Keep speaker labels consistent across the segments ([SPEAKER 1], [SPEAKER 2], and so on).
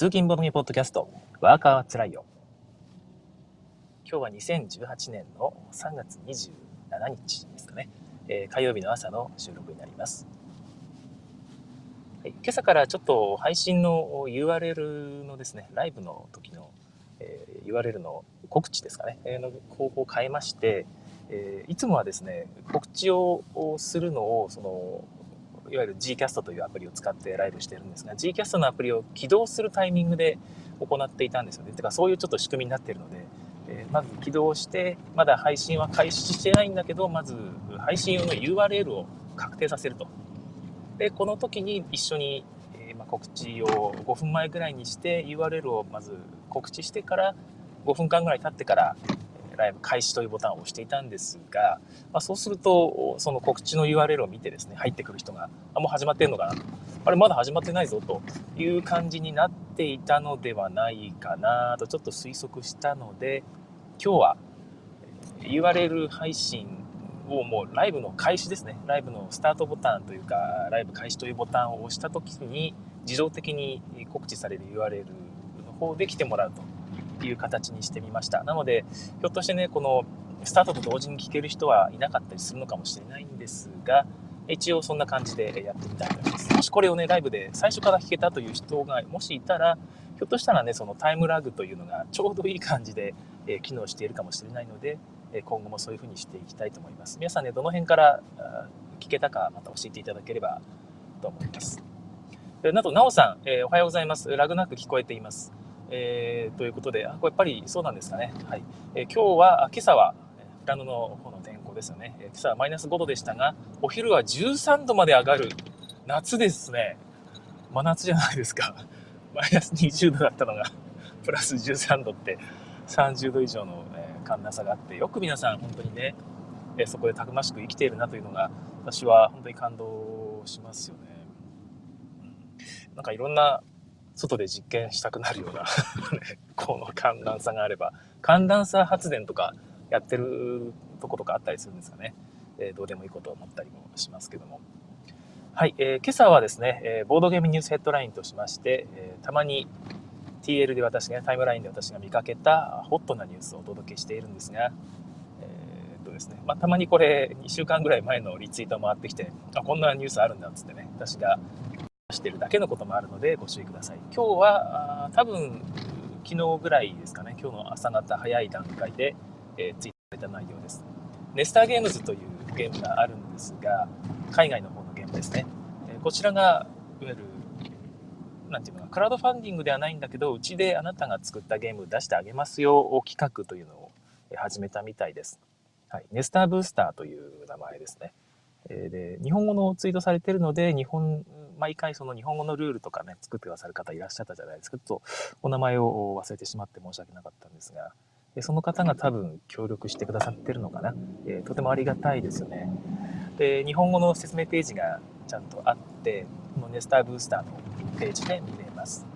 [SPEAKER 1] 通勤ボトミポッドキャスト、ワーカーはつらいよ。今日は2018年の3月27日ですかね、えー、火曜日の朝の収録になります。はい、今朝からちょっと配信の URL のですね、ライブの時の、えー、URL の告知ですかね、えー、の方法を変えまして、えー、いつもはですね、告知をするのを、その、いわゆる Gcast というアプリを使ってライブしてるんですが、Gcast のアプリを起動するタイミングで行っていたんですよね。てか、そういうちょっと仕組みになっているので、えー、まず起動して、まだ配信は開始してないんだけど、まず配信用の URL を確定させると。で、この時に一緒に、えー、ま告知を5分前ぐらいにして URL をまず告知してから5分間ぐらい経ってからライブ開始というボタンを押していたんですが、まあ、そうすると、その告知の URL を見てですね、入ってくる人が、あ、もう始まってんのかなあれ、まだ始まってないぞという感じになっていたのではないかなとちょっと推測したので、今日は URL 配信をもうライブの開始ですね。ライブのスタートボタンというか、ライブ開始というボタンを押した時に、自動的に告知される URL の方で来てもらうとていう形にしてみました。なので、ひょっとしてね、このスタートと同時に聞ける人はいなかったりするのかもしれないんですが、一応そんな感じでやってみたいと思います。もしこれをね、ライブで最初から弾けたという人がもしいたら、ひょっとしたらね、そのタイムラグというのがちょうどいい感じで、え機能しているかもしれないので、え今後もそういう風にしていきたいと思います。皆さんね、どの辺から聞けたかまた教えていただければと思います。など、なおさん、えー、おはようございます。ラグなく聞こえています。えー、ということで、あ、これやっぱりそうなんですかね。はい。えー、今日は、今朝は、富良野の方の天候ですよね。えー、今朝はマイナス5度でしたが、お昼は13度まで上がる。夏ですね。真夏じゃないですか。マイナス20度だったのが、プラス13度って、30度以上の、え、寒暖差があって、よく皆さん本当にね、え、そこでたくましく生きているなというのが、私は本当に感動しますよね。なんかいろんな外で実験したくなるような この寒暖差があれば、寒暖差発電とかやってるとことかあったりするんですかね。えー、どうでもいいことを思ったりもしますけども。はい、えー、今朝はですね、えー、ボードゲームニュースヘッドラインとしまして、えー、たまに TL で私が、ね、タイムラインで私が見かけたホットなニュースをお届けしているんですが、えー、っとですね、まあ、たまにこれ2週間ぐらい前のリツイート回ってきて、あ、こんなニュースあるんだっつってね、私がしてるだけのこともあるのでご注意ください。今日は多分昨日ぐらいですかね、今日の朝方早い段階で、えー、ツイートされた内容です。ネスターゲームズというゲームがあるんですが、海外の方のゲームですね。えー、こちらが、いわゆる、なんていうのか、クラウドファンディングではないんだけど、うちであなたが作ったゲーム出してあげますよを企画というのを始めたみたいです。はい。ネスターブースターという名前ですね。で、日本語のツイートされてるので、日本毎回その日本語のルールとかね、作ってくださる方いらっしゃったじゃないですか。ちょっとお名前を忘れてしまって申し訳なかったんですが、その方が多分協力してくださってるのかな。えー、とてもありがたいですよね。で、日本語の説明ページがちゃんとあって、このネスターブースターのページで見れます。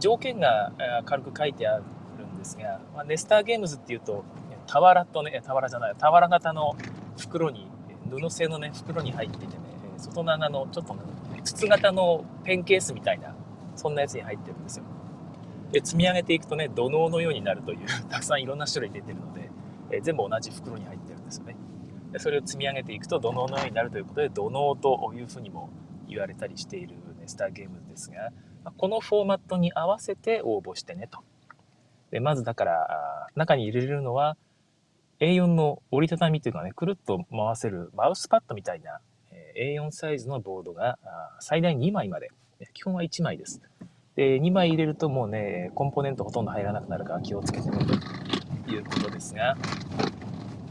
[SPEAKER 1] 条件が軽く書いてあるんですが、まあ、ネスターゲームズっていうと、俵とね、俵じゃない、俵型の袋に、布製のね、袋に入っていてね、外長のちょっと筒型のペンケースみたいな、そんなやつに入ってるんですよ。で、積み上げていくとね、土のうのようになるという、たくさんいろんな種類出てるので、え全部同じ袋に入ってるんですよね。でそれを積み上げていくと土のうのようになるということで、土のうというふうにも言われたりしているネスターゲームですが、このフォーマットに合わせて応募してねと。でまずだから、中に入れるのは、A4 の折りたたみというかね、くるっと回せるマウスパッドみたいな A4 サイズのボードが最大2枚まで、基本は1枚です。で、2枚入れるともうね、コンポーネントほとんど入らなくなるから気をつけてねということですが、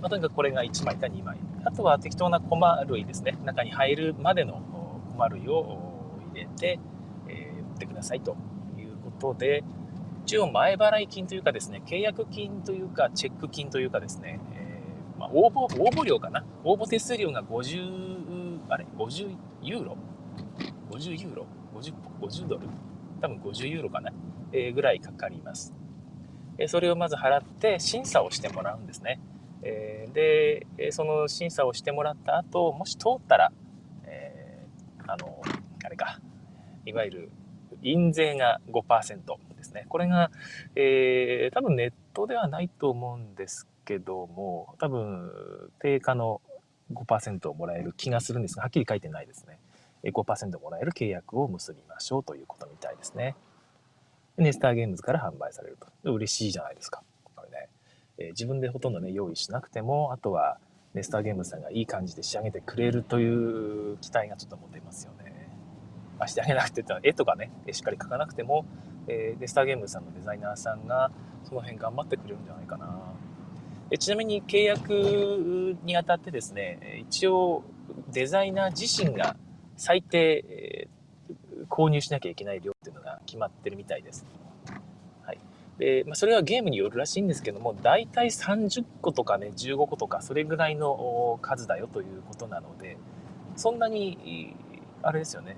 [SPEAKER 1] まあ、とにかくこれが1枚か2枚。あとは適当なコマ類ですね。中に入るまでのコマ類を入れて、えー、売ってくださいということで、一応前払い金というかですね、契約金というか、チェック金というかですね、えー、まあ、応募、応募料かな。応募手数料が50あれ ?50 ユーロ ?50 ユーロ ?50, 50ドル？多分50ユーロかな、えー、ぐらいかかります。え、それをまず払って審査をしてもらうんですね。えー、で、その審査をしてもらった後、もし通ったら、えー、あの、あれか、いわゆる印税が5%ですね。これが、えー、多分ネットではないと思うんですけども、多分定価の5%をもらえる気がするんですが、はっきり書いてないですね。5%もらえる契約を結びましょうということみたいですね。ネスターゲームズから販売されると。嬉しいじゃないですか。これね。えー、自分でほとんどね、用意しなくても、あとはネスターゲームズさんがいい感じで仕上げてくれるという期待がちょっと持てますよね。まあ、してあげなくてって絵とかね、しっかり描かなくても、えー、ネスターゲームズさんのデザイナーさんがその辺頑張ってくれるんじゃないかな。えちなみに契約にあたってですね、一応デザイナー自身が最低、購入しなきゃいけない量っていうのが決まってるみたいです。はい。で、まあ、それはゲームによるらしいんですけども、大体30個とかね、15個とか、それぐらいの数だよということなので、そんなに、あれですよね、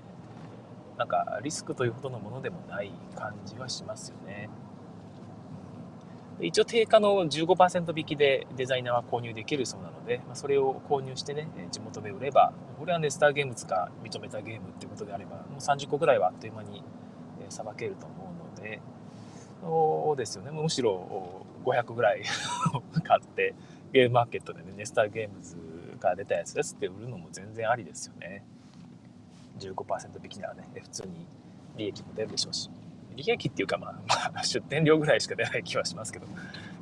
[SPEAKER 1] なんかリスクというほどのものでもない感じはしますよね。一応定価の15%引きでデザイナーは購入できるそうなので、まあ、それを購入してね、地元で売れば、これはね、スターゲームズが認めたゲームってことであれば、もう30個ぐらいはあっという間にさばけると思うので、そうですよね、むしろ500ぐらい 買って、ゲームマーケットでね、ネスターゲームズが出たやつですって売るのも全然ありですよね。15%引きならね、普通に利益も出るでしょうし。利益っていうか、まあ、まあ、出店料ぐらいしか出ない気はしますけど、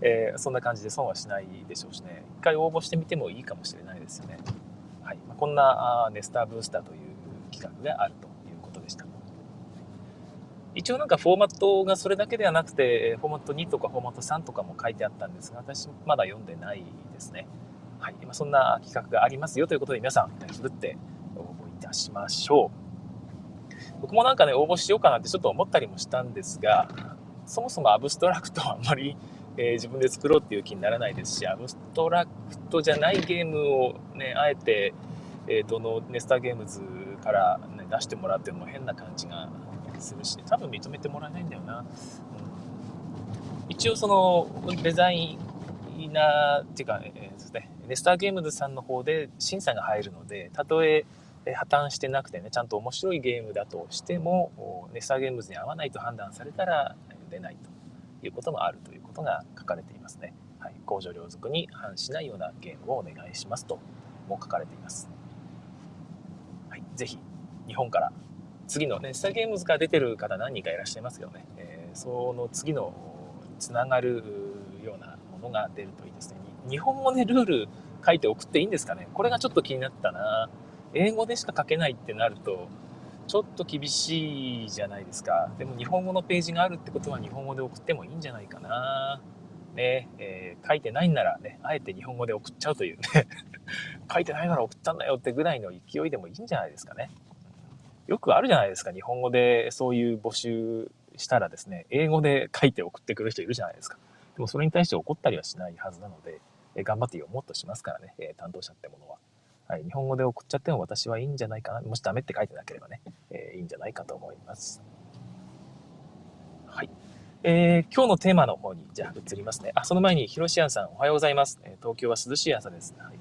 [SPEAKER 1] えー、そんな感じで損はしないでしょうしね、一回応募してみてもいいかもしれないですよね。はい。まあ、こんなネスターブースターという企画があるということでした。一応なんかフォーマットがそれだけではなくて、フォーマット2とかフォーマット3とかも書いてあったんですが、私まだ読んでないですね。はい。まあ、そんな企画がありますよということで皆さん、ふるって応募いたしましょう。僕もなんかね、応募しようかなってちょっと思ったりもしたんですが、そもそもアブストラクトはあんまり、えー、自分で作ろうっていう気にならないですし、アブストラクトじゃないゲームをね、あえて、えー、どのネスターゲームズから、ね、出してもらっても変な感じがするし、多分認めてもらえないんだよな。うん、一応そのデザイナーっていうか、えーね、ネスターゲームズさんの方で審査が入るので、たとえ破綻してなくてね、ちゃんと面白いゲームだとしても、ネスターゲームズに合わないと判断されたら出ないということもあるということが書かれていますね。はい、工場両属に反しないようなゲームをお願いしますとも書かれています。はい、ぜひ日本から次のネスターゲームズから出てる方何人かいらっしゃいますけどね、えー、その次のつながるようなものが出るといいですね。日本語でルール書いて送っていいんですかねこれがちょっと気になったな。英語でしか書けないってなると、ちょっと厳しいじゃないですか。でも日本語のページがあるってことは日本語で送ってもいいんじゃないかな。ね、えー、書いてないんならね、あえて日本語で送っちゃうというね 書いてないなら送ったんだよってぐらいの勢いでもいいんじゃないですかね。よくあるじゃないですか、日本語でそういう募集したらですね、英語で書いて送ってくる人いるじゃないですか。でもそれに対して怒ったりはしないはずなので、え頑張って読もうとしますからね、え担当者ってものは。はい、日本語で送っちゃっても私はいいんじゃないかな。もしダメって書いてなければね、えー、いいんじゃないかと思います。はい。えー、今日のテーマの方に、じゃあ移りますね。あ、その前に、ひろしやんさん、おはようございます。え東京は涼しい朝です。はい。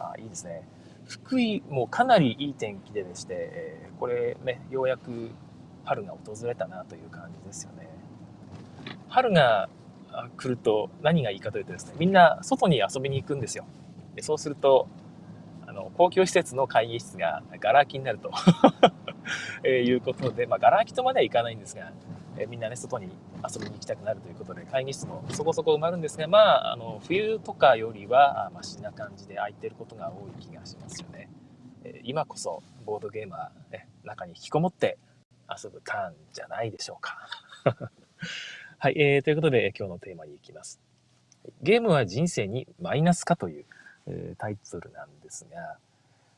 [SPEAKER 1] あ、いいですね。福井もかなりいい天気ででして、えー、これね、ようやく春が訪れたなという感じですよね。春が来ると何がいいかというとですね、みんな外に遊びに行くんですよ。でそうすると、の公共施設の会議室がガラ空きになると えいうことで、まあ、ガラ空きとまではいかないんですが、えみんなね、外に遊びに行きたくなるということで、会議室もそこそこ埋まるんですが、まあ、あの冬とかよりはマシな感じで空いてることが多い気がしますよね。え今こそボードゲーマー、ね、中に引きこもって遊ぶターンじゃないでしょうか。はい、えー、ということで今日のテーマに行きます。ゲームは人生にマイナスかというえタイトルなんですが、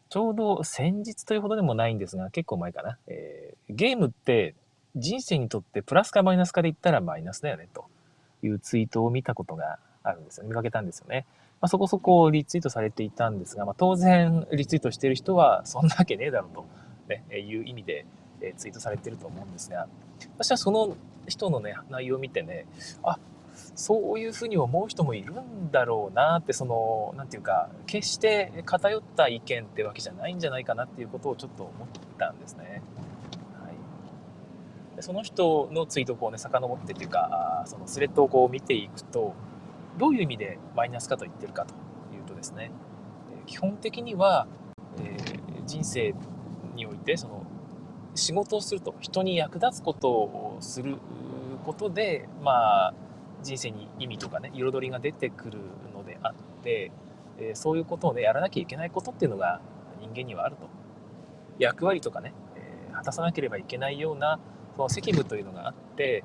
[SPEAKER 1] ちょうど先日というほどでもないんですが、結構前かな。えー、ゲームって人生にとってプラスかマイナスかで言ったらマイナスだよね、というツイートを見たことがあるんですよ。見かけたんですよね。まあ、そこそこリツイートされていたんですが、まあ、当然リツイートしてる人はそんなわけねえだろうと、ね、いう意味で、えツイートされてると思うんですが、私はその人のね、内容を見てね、あ、そういうふうに思う人もいるんだろうなって、その、なんていうか、決して偏った意見ってわけじゃないんじゃないかなっていうことをちょっと思ったんですね。はい。その人のツイートをこうね、遡ってというか、そのスレッドをこう見ていくと、どういう意味でマイナスかと言ってるかというとですね、基本的には、えー、人生において、その、仕事をすると、人に役立つことをすることで、まあ、人生に意味とかね、彩りが出てくるのであって、えー、そういうことをね、やらなきゃいけないことっていうのが人間にはあると。役割とかね、えー、果たさなければいけないような、その責務というのがあって、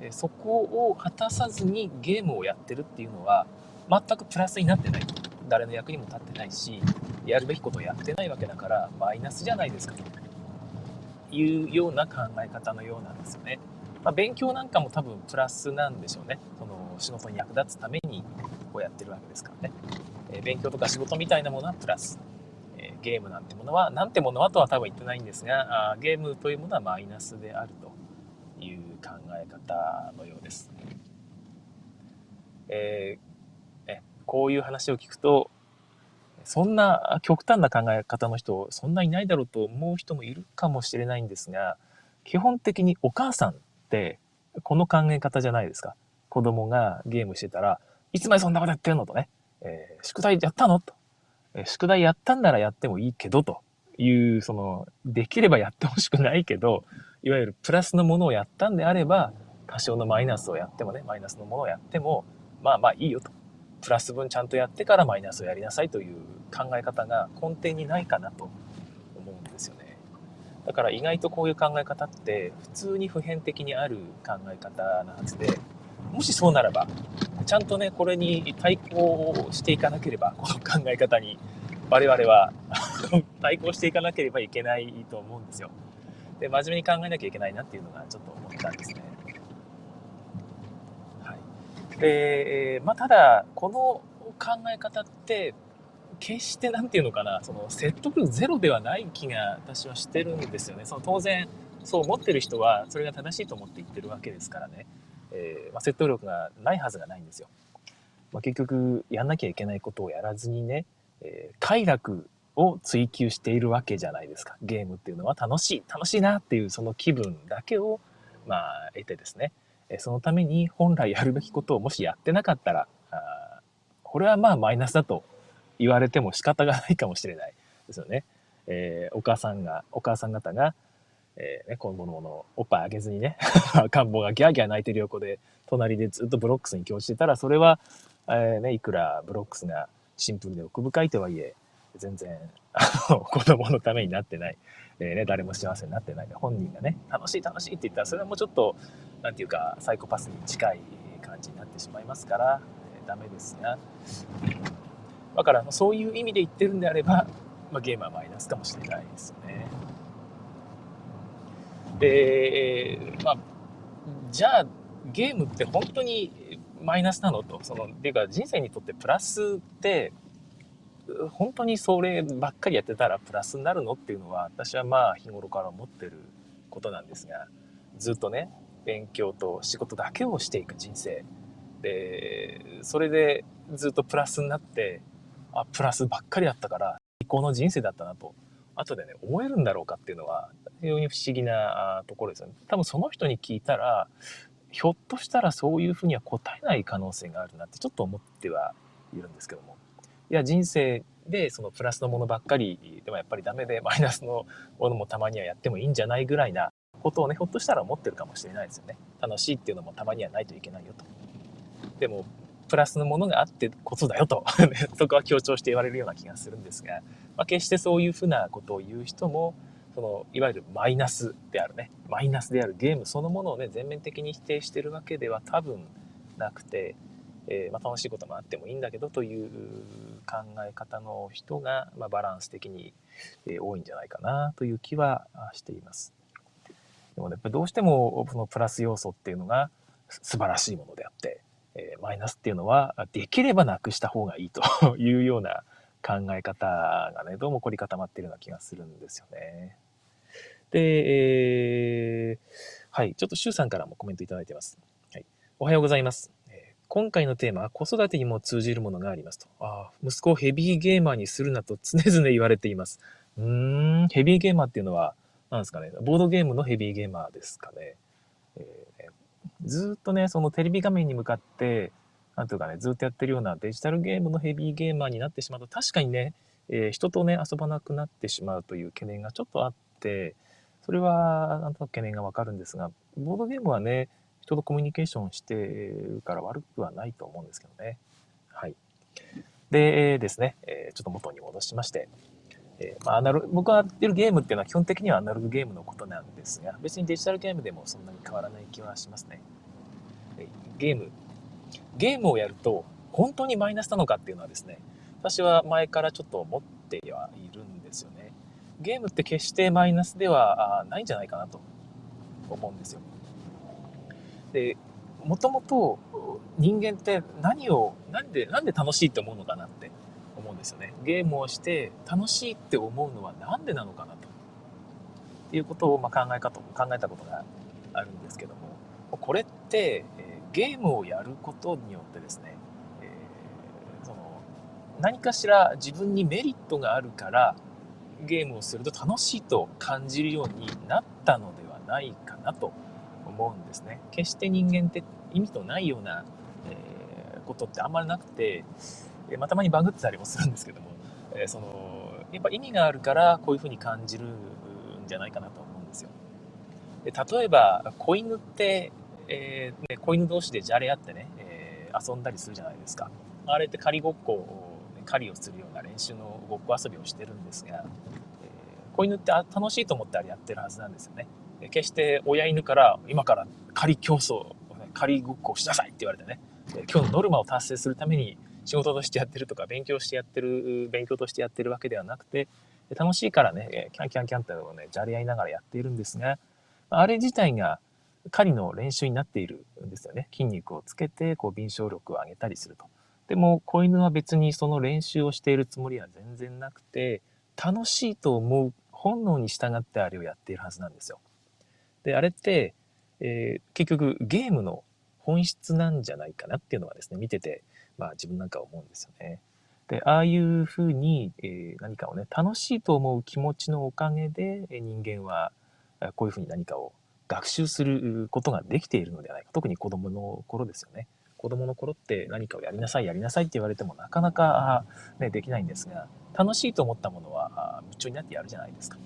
[SPEAKER 1] えそこを果たさずにゲームをやってるっていうのは、全くプラスになってない。誰の役にも立ってないし、やるべきことをやってないわけだから、マイナスじゃないですかというような考え方のようなんですよね。まあ、勉強なんかも多分プラスなんでしょうね。その仕事に役立つためにこうやってるわけですからね。えー、勉強とか仕事みたいなものはプラス。えー、ゲームなんてものは、なんてものはとは多分言ってないんですが、あゲームというものはマイナスであるという考え方のようです。えー、えこういう話を聞くと、そんな極端な考え方の人、そんないないだろうと思う人もいるかもしれないんですが、基本的にお母さんこの考え方じゃないですか。子供がゲームしてたら、いつまでそんなことやってんのとね、えー、宿題やったのと、えー、宿題やったんならやってもいいけど、という、その、できればやってほしくないけど、いわゆるプラスのものをやったんであれば、多少のマイナスをやってもね、マイナスのものをやっても、まあまあいいよと。プラス分ちゃんとやってからマイナスをやりなさいという考え方が根底にないかなと。だから意外とこういう考え方って普通に普遍的にある考え方なはずで、もしそうならば、ちゃんとね、これに対抗していかなければ、この考え方に我々は 対抗していかなければいけないと思うんですよ。で、真面目に考えなきゃいけないなっていうのがちょっと思ったんですね。はい。で、まあ、ただ、この考え方って、決して何て言うのかな、その説得力ゼロではない気が私はしてるんですよね。その当然、そう思ってる人はそれが正しいと思って言ってるわけですからね。えー、まあ、説得力がないはずがないんですよ。まあ、結局やんなきゃいけないことをやらずにね、えー、快楽を追求しているわけじゃないですか。ゲームっていうのは楽しい、楽しいなっていうその気分だけを、まあ、得てですね、そのために本来やるべきことをもしやってなかったら、あこれはまあマイナスだと言われても仕方がないかもしれないですよね。えー、お母さんが、お母さん方が、えー、ね、今後のものおっぱいあげずにね、赤ん坊がギャーギャー泣いてる横で、隣でずっとブロックスに供してたら、それは、えー、ね、いくらブロックスがシンプルで奥深いとはいえ、全然、あの、子供のためになってない。えー、ね、誰も幸せになってない。本人がね、楽しい楽しいって言ったら、それはもうちょっと、なんていうか、サイコパスに近い感じになってしまいますから、えー、ダメですが。だから、そういう意味で言ってるんであれば、まあ、ゲームはマイナスかもしれないですよね。で、まあ、じゃあ、ゲームって本当にマイナスなのと、その、っていうか人生にとってプラスって、本当にそればっかりやってたらプラスになるのっていうのは、私はまあ日頃から思ってることなんですが、ずっとね、勉強と仕事だけをしていく人生。で、それでずっとプラスになって、あ、プラスばっかりだったから、最高の人生だったなと、後でね、思えるんだろうかっていうのは、非常に不思議なところですよね。多分その人に聞いたら、ひょっとしたらそういうふうには答えない可能性があるなってちょっと思ってはいるんですけども。いや、人生でそのプラスのものばっかりでもやっぱりダメで、マイナスのものもたまにはやってもいいんじゃないぐらいなことをね、ひょっとしたら思ってるかもしれないですよね。楽しいっていうのもたまにはないといけないよと。でも、プラスのものがあってこそだよと。そこは強調して言われるような気がするんですが、まあ、決してそういうふうなことを言う人も、そのいわゆるマイナスであるね。マイナスであるゲームそのものをね全面的に否定してるわけでは多分なくて、えー、まあ、楽しいこともあってもいいんだけどという考え方の人が、まあ、バランス的に、え、多いんじゃないかなという気はしています。でもね、やっぱどうしてもそのプラス要素っていうのが素晴らしいものであって、えー、マイナスっていうのはできればなくした方がいいというような考え方がね、どうも凝り固まってるような気がするんですよね。で、えー、はい、ちょっと周さんからもコメントいただいてます。はい、おはようございます。今回のテーマは子育てにも通じるものがありますと。ああ息子をヘビーゲーマーにするなと常々言われています。うーん、ヘビーゲーマーっていうのは、何ですかね、ボードゲームのヘビーゲーマーですかね。えー、ずっとね、そのテレビ画面に向かって、なんというかね、ずっとやってるようなデジタルゲームのヘビーゲーマーになってしまうと、確かにね、えー、人とね、遊ばなくなってしまうという懸念がちょっとあって、それはなんとなく懸念がわかるんですが、ボードゲームはね、人とコミュニケーションしてるから悪くはないと思うんですけどね。はい。で、ですね、えー、ちょっと元に戻しまして、えー、まあ、アナロ僕がやってるゲームっていうのは基本的にはアナログゲームのことなんですが、別にデジタルゲームでもそんなに変わらない気はしますね。ゲーム、ゲームをやると本当にマイナスなのかっていうのはですね、私は前からちょっと思ってはいるんですよね。ゲームって決してマイナスではないんじゃないかなと思うんですよ。で、もともと人間って何を、なんで、なんで楽しいって思うのかなって思うんですよね。ゲームをして楽しいって思うのは何でなのかなと。いうことをま考え方考えたことがあるんですけども、これって、えゲームをやることによってですね、えー、その何かしら自分にメリットがあるからゲームをすると楽しいと感じるようになったのではないかなと思うんですね。決して人間って意味とないような、えー、ことってあんまりなくて、えま、たまにバグってたりもするんですけども、え、そのやっぱ意味があるからこういうふうに感じるんじゃないかなと思うんですよ。で例えば子犬って、えー、ね、子犬同士でじゃれ合ってね、え遊んだりするじゃないですか。あれって仮ごっこを、ね、狩りをするような練習のごっこ遊びをしてるんですが、え子犬って楽しいと思ってあれやってるはずなんですよね。決して親犬から今から仮競争、仮ごっこをしなさいって言われてね、今日のノルマを達成するために仕事としてやってるとか、勉強してやってる、勉強としてやってるわけではなくて、楽しいからね、キャンキャンキャンってのをね、じゃれ合いながらやっているんですが、あれ自体が狩りの練習になっているんですよね。筋肉をつけて、こう、敏捷力を上げたりすると。でも、子犬は別にその練習をしているつもりは全然なくて、楽しいと思う本能に従ってあれをやっているはずなんですよ。で、あれって、えー、結局ゲームの本質なんじゃないかなっていうのはですね、見てて、まあ自分なんか思うんですよね。で、ああいうふうに、えー、何かをね、楽しいと思う気持ちのおかげで、人間はこういうふうに何かを学習することができているのではないか。特に子供の頃ですよね。子供の頃って何かをやりなさい、やりなさいって言われてもなかなか、ね、できないんですが、楽しいと思ったものは夢中になってやるじゃないですか。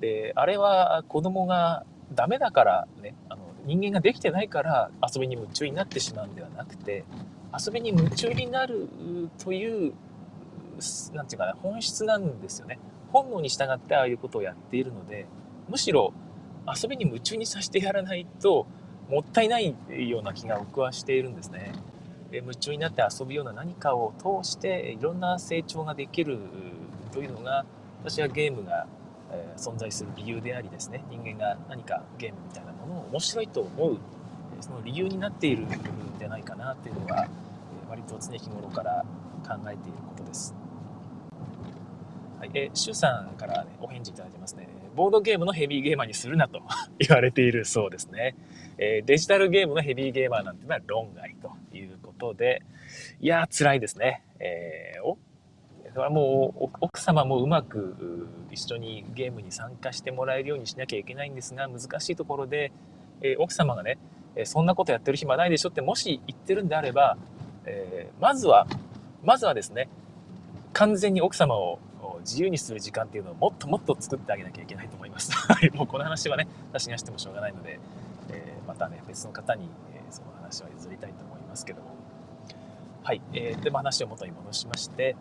[SPEAKER 1] で、あれは子供がダメだからね、あの人間ができてないから遊びに夢中になってしまうんではなくて、遊びに夢中になるという、なんていうかな、本質なんですよね。本能に従ってああいうことをやっているので、むしろ遊びに夢中にさせてやらないと、もったいないような気が僕はしているんですね。夢中になって遊ぶような何かを通していろんな成長ができるというのが私はゲームがえ存在する理由でありですね人間が何かゲームみたいなものを面白いと思うその理由になっている部分じゃないかなっていうのが、え割と常日頃から考えていることです。はい、えシュさんから、ね、お返事いただいてますね。ボードゲームのヘビーゲーマーにするなと 言われているそうですね。えー、デジタルゲームのヘビーゲーマーなんてのは論外ということで、いやー辛いですね。えー、おそれはもう奥様もうまく一緒にゲームに参加してもらえるようにしなきゃいけないんですが難しいところで、えー、奥様がね、えそんなことやってる暇ないでしょってもし言ってるんであれば、えー、まずはまずはですね完全に奥様を自由にする時間っていうのをもっともっと作ってあげなきゃいけないと思います。はいもうこの話はね私がしてもしょうがないので、えー、またね別の方に、えーその話は譲りたいと思いますけどもはい、えー、でも話を元に戻しまして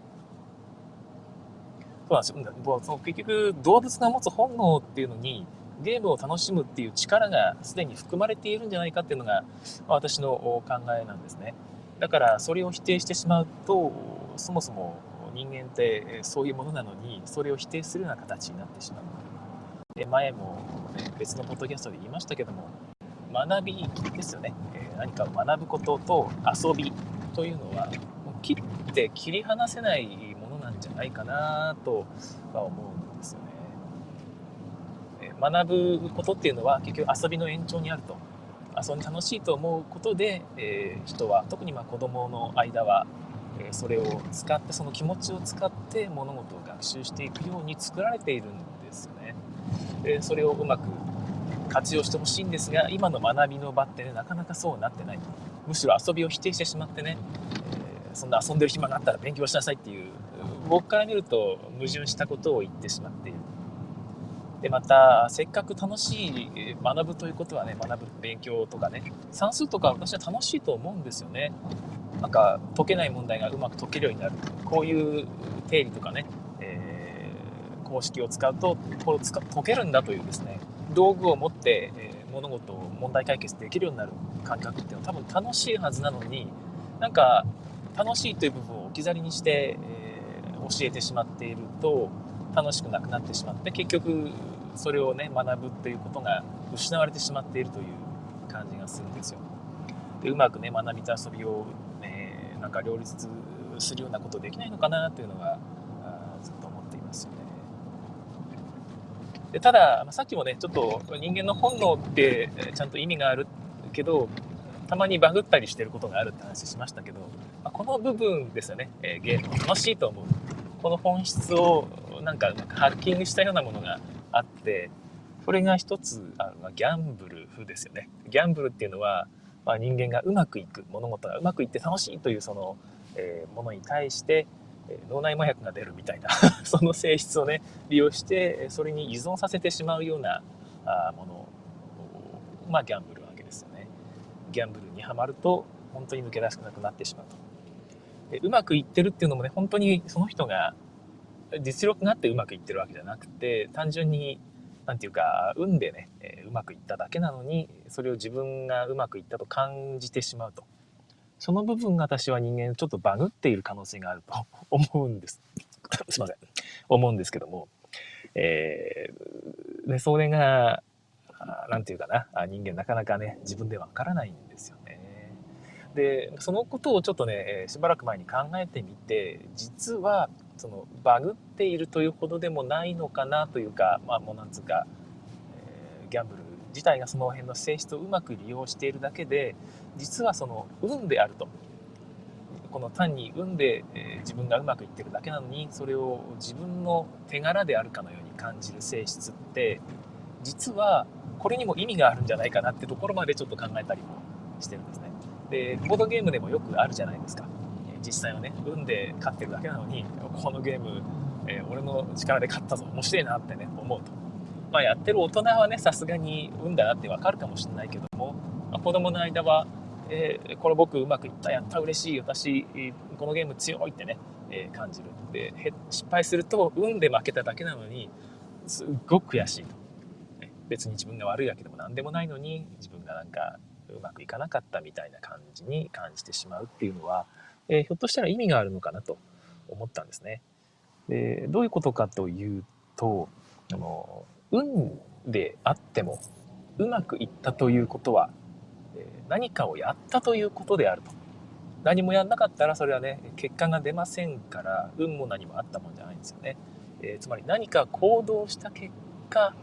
[SPEAKER 1] そうなんですよ。結局、動物が持つ本能っていうのに、ゲームを楽しむっていう力がすでに含まれているんじゃないかっていうのが、私の考えなんですね。だからそれを否定してしまうと、そもそも人間ってそういうものなのに、それを否定するような形になってしまう。で前も、ね、別のポッドキャストで言いましたけども、学びですよね。何かを学ぶことと遊びというのは、切って切り離せないものなんじゃないかなとは思うん。学ぶことっていうのは結局遊びの延長にあると。遊んで楽しいと思うことで、えー、人は特にまあ子供の間は、えー、それを使ってその気持ちを使って物事を学習していくように作られているんですよね。でそれをうまく活用してほしいんですが今の学びの場ってねなかなかそうなってないむしろ遊びを否定してしまってね、えー、そんな遊んでる暇があったら勉強しなさいっていう僕から見ると矛盾したことを言ってしまっているでまたせっかく楽しい学ぶということはね学ぶ勉強とかね算数とか私は楽しいと思うんですよね。なんか解けない問題がうまく解けるようになる。こういう定理とかね、えー、公式を使うとこれを使解けるんだというですね道具を持って、え、物事を問題解決できるようになる感覚っていうのは多分楽しいはずなのになんか楽しいという部分を置き去りにして、えー、教えてしまっていると楽しくなくなってしまって結局それをね学ぶっていうことが失われてしまっているという感じがするんですよ。でうまくね学びと遊びを、ね、なんか両立するようなことできないのかなというのがずっと思っていますよね。でただ、まさっきもねちょっと人間の本能ってちゃんと意味があるけどたまにバグったりしてることがあるって話しましたけど、まあ、この部分ですよね、え、ゲーム楽しいと思うこの本質をなんかハッキングしたようなものがあってそれが一つあのギャンブル風ですよね。ギャンブルっていうのは、まあ、人間がうまくいく物事がうまくいって楽しいというその、えー、ものに対して脳内麻薬が出るみたいな その性質をね利用してそれに依存させてしまうようなあものをまあギャンブルわけですよね。ギャンブルにはまると本当に抜け出せなくなってしまうと。でうまくいってるっていうのもね本当にその人が実力があってうまくいってるわけじゃなくて単純に何て言うか運でね、え、うまくいっただけなのにそれを自分がうまくいったと感じてしまうと。その部分が私は人間ちょっとバグっている可能性があると 思うんです。すいません。思うんですけども、えー、でそれが何て言うかな。人間なかなかね自分でわからないんですよね。でそのことをちょっとねしばらく前に考えてみて実はそのバグっているというほどでもないのかなというかまあもうなんつうか、えー、ギャンブル自体がその辺の性質をうまく利用しているだけで実はその運であるとこの単に運で、えー、自分がうまくいってるだけなのにそれを自分の手柄であるかのように感じる性質って実はこれにも意味があるんじゃないかなってところまでちょっと考えたりもしてるんですね。でボードゲームでもよくあるじゃないですか。実際はね運で勝ってるだけなのにこのゲーム、えー、俺の力で勝ったぞ面白いなってね思うと。まあやってる大人はねさすがに運だなってわかるかもしれないけども、まあ、子供の間は、えー、これ僕うまくいったやった嬉しい私このゲーム強いってね、えー、感じるで失敗すると運で負けただけなのにすっごく悔しいと、ね、別に自分が悪いわけでも何でもないのに自分がなんかうまくいかなかったみたいな感じに感じてしまうっていうのはえー、ひょっとしたら意味があるのかなと思ったんですね。でどういうことかというとあの運であってもうまくいったということは、え何かをやったということであると。何もやんなかったらそれはね結果が出ませんから運も何もあったもんじゃないんですよね。えー、つまり何か行動した結果、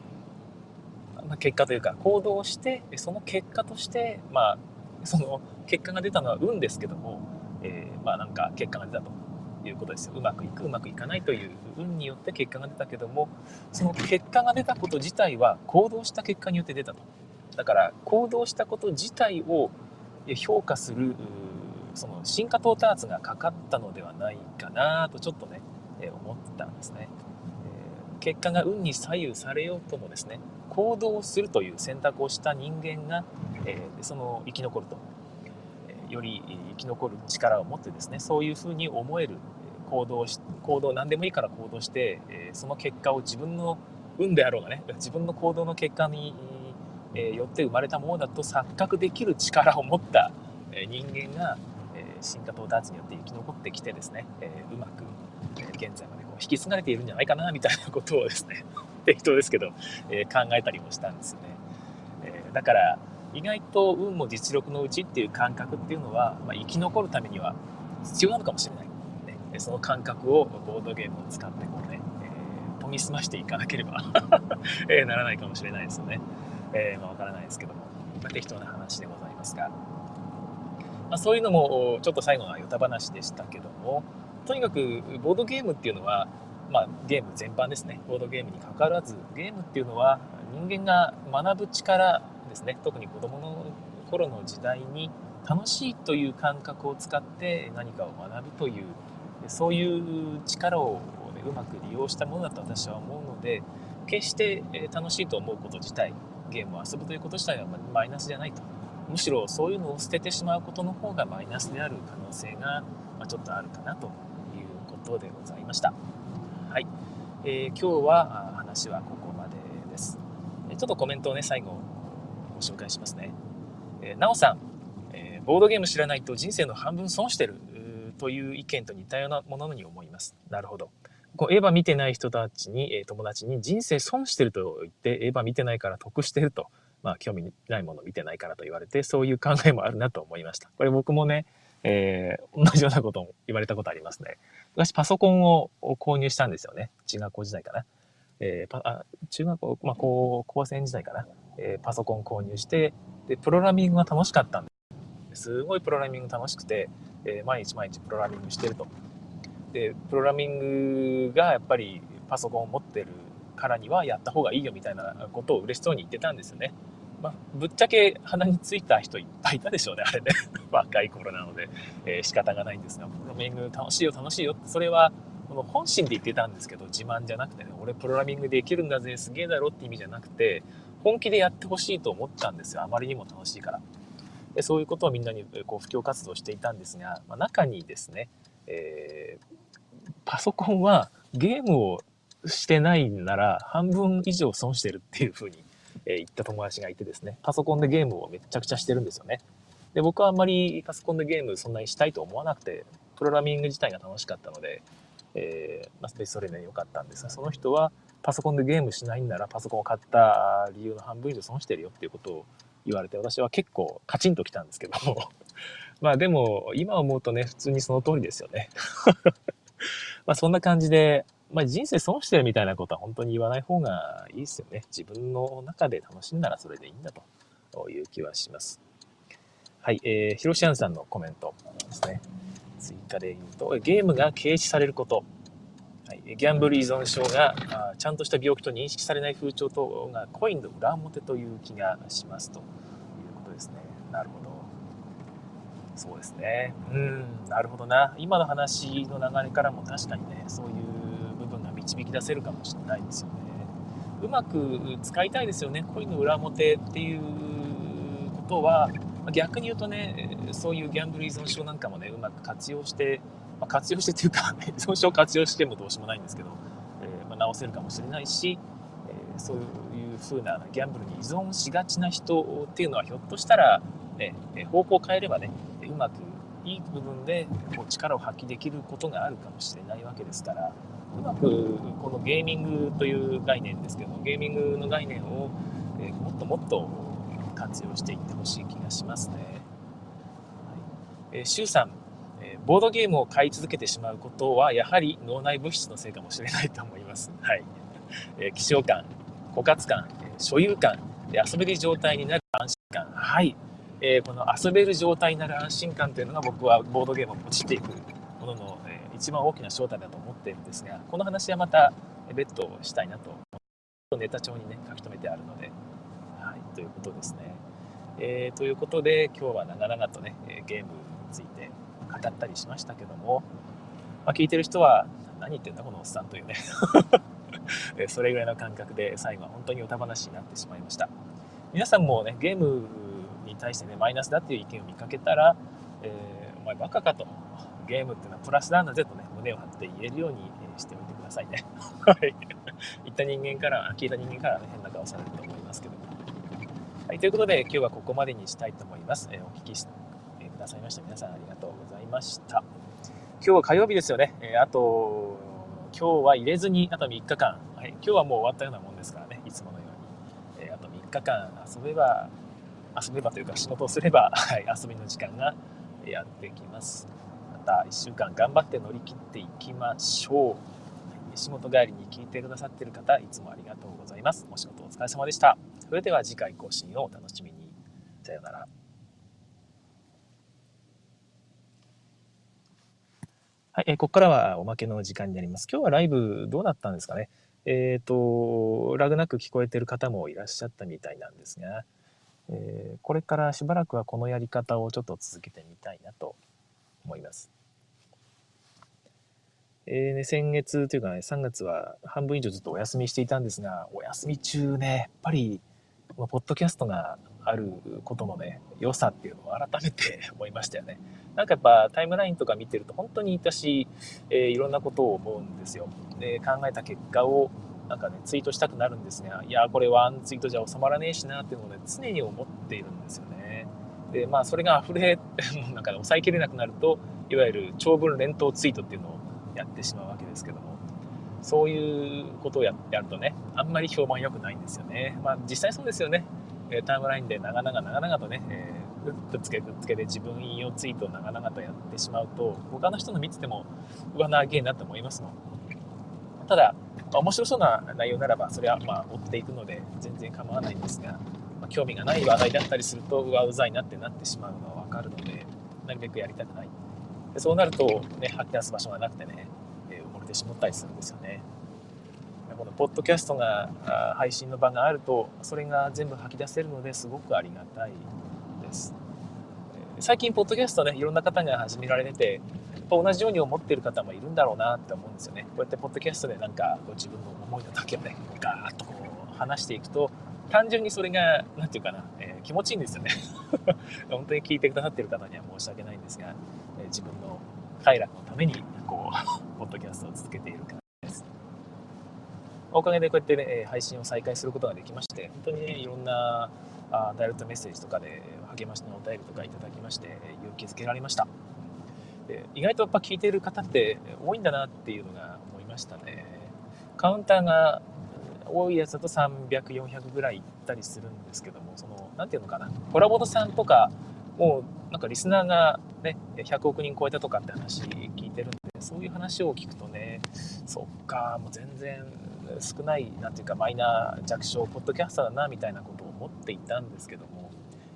[SPEAKER 1] まあ、結果というか行動してその結果としてまあその結果が出たのは運ですけどもえー、まあなんか結果が出たということですよ。うまくいくうまくいかないという運によって結果が出たけどもその結果が出たこと自体は行動した結果によって出たと。だから行動したこと自体を評価するその進化到達がかかったのではないかなとちょっとね、え思ったんですね、え結果が運に左右されようともですね行動するという選択をした人間が、えその生き残ると。より生き残る力を持ってですねそういうふうに思える行動し行動何でもいいから行動して、その結果を自分の運であろうがね自分の行動の結果に、よって生まれたものだと錯覚できる力を持った人間が、進化到達によって生き残ってきてですね、うまく、現在までこう引き継がれているんじゃないかなみたいなことをですね 適当ですけど、考えたりもしたんですよね。だから意外と運も実力のうちっていう感覚っていうのは、まあ、生き残るためには必要なのかもしれない、ね、その感覚をボードゲームを使ってこうね、えー、研ぎ澄ましていかなければ えならないかもしれないですよね、えー、まあ、分からないですけども、まあ、適当な話でございますが、まあ、そういうのもちょっと最後はヨタ話でしたけども。とにかくボードゲームっていうのはまあ、ゲーム全般ですね。ボードゲームにかかわらずゲームっていうのは人間が学ぶ力ですね特に子どもの頃の時代に楽しいという感覚を使って何かを学ぶというそういう力を、ね、うまく利用したものだと私は思うので決して楽しいと思うこと自体ゲームを遊ぶということ自体はマイナスじゃないとむしろそういうのを捨ててしまうことの方がマイナスである可能性がちょっとあるかなということでございました。はい、えー、今日は話はここまでです。ちょっとコメントをね最後ご紹介しますね。えー、なおさん、えー、ボードゲーム知らないと人生の半分損してるという意見と似たようなものに思います。なるほど。こうエヴァ見てない人たちに、え友達に人生損してると言って、エヴァ見てないから得してると、まあ、興味ないもの見てないからと言われて、そういう考えもあるなと思いました。これ僕もね、えー、同じようなことを言われたことありますね。昔パソコンを購入したんですよね。中学校時代かな。えー、パあ中学校、まあ、高高専時代かな。えー、パソコン購入して、で、プログラミングが楽しかったんです。すごいプログラミング楽しくて、えー、毎日毎日プログラミングしてると。で、プログラミングがやっぱりパソコンを持ってるからにはやった方がいいよみたいなことを嬉しそうに言ってたんですよね。まあ、ぶっちゃけ鼻についた人いっぱいいたでしょうね、あれね。若い頃なので、えー、仕方がないんですが、プログラミング楽しいよ、楽しいよって、それは、この本心で言ってたんですけど、自慢じゃなくてね、俺プログラミングできるんだぜ、すげえだろって意味じゃなくて、本気でやってほしいと思ったんですよ、あまりにも楽しいから。でそういうことをみんなにこう布教活動していたんですが、まあ、中にですね、えー、パソコンはゲームをしてないなら半分以上損してるっていうふうにえ行った友達がいてですね、パソコンでゲームをめちゃくちゃしてるんですよね。で、僕はあんまりパソコンでゲームそんなにしたいと思わなくて、プログラミング自体が楽しかったので、えー、まあ、それで良かったんですが、その人はパソコンでゲームしないんならパソコンを買った理由の半分以上損してるよっていうことを言われて、私は結構カチンときたんですけども、まあでも今思うとね、普通にその通りですよね。まあそんな感じで、まあ、人生損してるみたいなことは本当に言わない方がいいですよね。自分の中で楽しんだらそれでいいんだという気はします。はい、えー、ヒロシアンさんのコメントですね。追加で言うと、ゲームが軽視されること。はい、ギャンブル依存症があちゃんとした病気と認識されない風潮等がコインの裏表という気がしますということですね。なるほど。そうですね。うん、なるほどな。今の話の流れからも確かにね、そういう部分が導き出せるかもしれないですよね。うまく使いたいですよね。恋の裏表っていうことは、逆に言うとね、そういうギャンブル依存症なんかもね、うまく活用して、まあ、活用してっていうか、依存症を活用してもどうしようもないんですけど、えー、まあ、直せるかもしれないし、えー、そういう風なギャンブルに依存しがちな人っていうのはひょっとしたら、ね、方向を変えればね、うまくいい部分でこう力を発揮できることがあるかもしれないわけですから、うまくこのゲーミングという概念ですけどもゲーミングの概念を、えもっともっと活用していってほしい気がしますね。はいえー、シュウさん、ボードゲームを買い続けてしまうことはやはり脳内物質のせいかもしれないと思います。はい。えー、気象感、枯渇感、所有感、遊べる状態になる安心感。はい。えー、この遊べる状態になる安心感というのが僕はボードゲームをポチっていくものの、えー、一番大きな正体だと思っているんですが、この話はまた別途したいなと、ネタ帳にね、書き留めてあるので、はい、ということですね。えー、ということで、今日は長々とね、ゲームについて語ったりしましたけども、まあ、聞いてる人は、何言ってんだこのおっさんというね それぐらいの感覚で最後は本当に歌話になってしまいました。皆さんもね、ゲームに対してね、マイナスだっていう意見を見かけたら、えー、お前バカかと、ゲームっていうのはプラスなんだぜとね、胸を張って言えるようにしておいてくださいね。言った人間から、聞いた人間からね、変な顔されると思いますけども。はい、ということで、今日はここまでにしたいと思います。えー、お聞きし、ださいました皆さんありがとうございました。今日は火曜日ですよね。えー、あと、今日は入れずに、あと3日間、はい、今日はもう終わったようなもんですからね、いつものように。えあと3日間遊べば、遊べばというか仕事をすれば、はい、遊びの時間がやってきます。また1週間頑張って乗り切っていきましょう。仕事帰りに聞いてくださっている方、いつもありがとうございます。お仕事お疲れ様でした。それでは次回更新をお楽しみに。さようなら。はい、えここからはおまけの時間になります。今日はライブどうだったんですかね。えっ、ー、と、ラグなく聞こえてる方もいらっしゃったみたいなんですが、えー、これからしばらくはこのやり方をちょっと続けてみたいなと思います。えーね、先月というかね、3月は半分以上ずっとお休みしていたんですが、お休み中ね、やっぱり、ポッドキャストがあることのね、良さっていうのを改めて思いましたよね。なんかやっぱタイムラインとか見てると本当に私、えー、いろんなことを思うんですよ。で、考えた結果をなんかね、ツイートしたくなるんですが、いや、これワンツイートじゃ収まらねえしなっていうのをね、常に思っているんですよね。で、まあそれが溢れ、なんか、ね、抑えきれなくなると、いわゆる長文連投ツイートっていうのをやってしまうわけですけども、そういうことをやるとね、あんまり評判良くないんですよね。まあ実際そうですよね。えタイムラインで長々長々とね、えー、くっつけくっつけで自分引用ツイートを長々とやってしまうと他の人の見ててもうわなげえなと思いますもん。ただ、まあ、面白そうな内容ならばそれはまあ追っていくので全然構わないんですが、まあ、興味がない話題だったりするとうわうざいなってなってしまうのは分かるのでなるべくやりたくない。でそうなると、ね、吐き出す場所がなくてね、えー、埋もれてしまったりするんですよね。このポッドキャストが配信の場があるとそれが全部吐き出せるのですごくありがたいです。最近ポッドキャストねいろんな方が始められてて同じように思ってる方もいるんだろうなって思うんですよね。こうやってポッドキャストでなんかこう自分の思いの丈をねガーッとこう話していくと単純にそれが何て言うかな、えー、気持ちいいんですよね。本当に聞いてくださってる方には申し訳ないんですが、えー、自分の快楽のためにこう ポッドキャストを続けている感おかげでこうやってね、配信を再開することができまして、本当にね、いろんなあダイレクトメッセージとかで励ましのお便りとかいただきまして、勇気づけられました。で意外とやっぱ聞いている方って多いんだなっていうのが思いましたね。カウンターが多いやつだと300、400ぐらいいったりするんですけども、その、なんていうのかな、コラボドさんとか、もうなんかリスナーがね、100億人超えたとかって話聞いてるんで、そういう話を聞くとね、そっか、もう全然少ないなんていうかマイナー弱小ポッドキャスターだなみたいなことを思っていたんですけども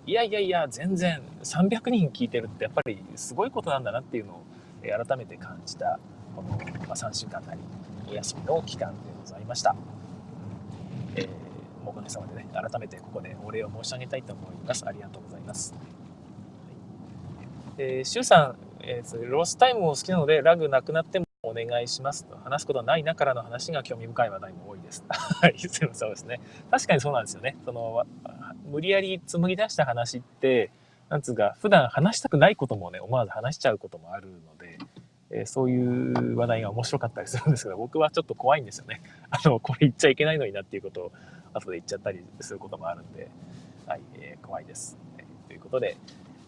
[SPEAKER 1] いやいやいや全然300人聞いてるってやっぱりすごいことなんだなっていうのを改めて感じたこの、ま3週間なりお休みの期間でございました。えー、おかげさまでね改めてここでお礼を申し上げたいと思いますありがとうございます。えー、シュウさん、えー、ロスタイムを好きなのでラグなくなってもお願いしますと話すことはないなからの話が興味深い話題も多いです。はい、そうですね。確かにそうなんですよね。その無理やり紡ぎ出した話って、なんつうか、普段話したくないこともね、思わず話しちゃうこともあるので、えー、そういう話題が面白かったりするんですけど、僕はちょっと怖いんですよね。あの、これ言っちゃいけないのになっていうことを後で言っちゃったりすることもあるんで、はい、えー、怖いです。ということで、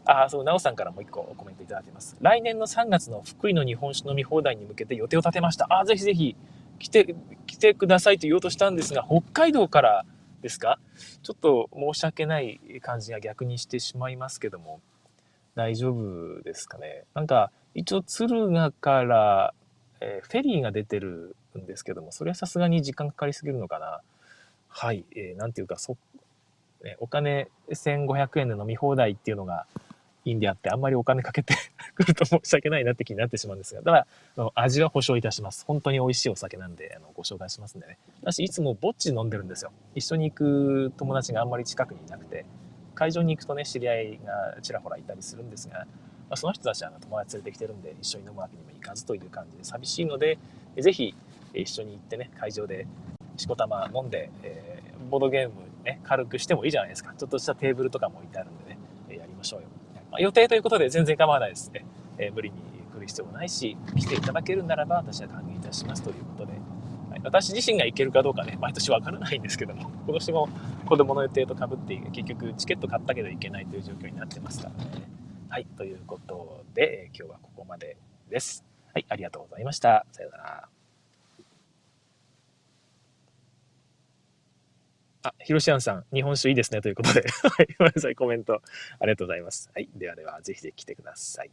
[SPEAKER 1] あ、そう、なおさんからもう一個コメントいただいてます。来年の3月の福井の日本酒飲み放題に向けて予定を立てました。あ、ぜひぜひ来て、来てくださいと言おうとしたんですが、北海道からですか？ちょっと申し訳ない感じが逆にしてしまいますけども、大丈夫ですかね？なんか、一応敦賀から、えー、フェリーが出てるんですけども、それはさすがに時間かかりすぎるのかな？はい、えー、なんていうか、そ、ね、お金1500円で飲み放題っていうのが、いいんであって、あんまりお金かけて くると申し訳ないなって気になってしまうんですが、ただ、あの味は保証いたします。本当に美味しいお酒なんで、あのご紹介しますんでね。私、いつもぼっち飲んでるんですよ。一緒に行く友達があんまり近くにいなくて、会場に行くとね、知り合いがちらほらいたりするんですが、まあ、その人たちはあの友達連れてきてるんで、一緒に飲むわけにもいかずという感じで寂しいので、ぜひ一緒に行ってね、会場でしこたま飲んで、えー、ボードゲームね、軽くしてもいいじゃないですか。ちょっとしたテーブルとかも置いてあるんでね、やりましょうよ。まあ、予定ということで全然構わないですね。えー、無理に来る必要もないし、来ていただけるならば私は歓迎いたしますということで、はい、私自身が行けるかどうかね、毎年わからないんですけども、今年も子供の予定とかぶって結局チケット買ったけど行けないという状況になってますからね。はい、ということで、今日はここまでです。はい、ありがとうございました。さようなら。あ、ヒロシアンさん、日本酒いいですねということで、はい、ごめんなさい、コメントありがとうございます。はい、ではでは、ぜひぜひ来てください。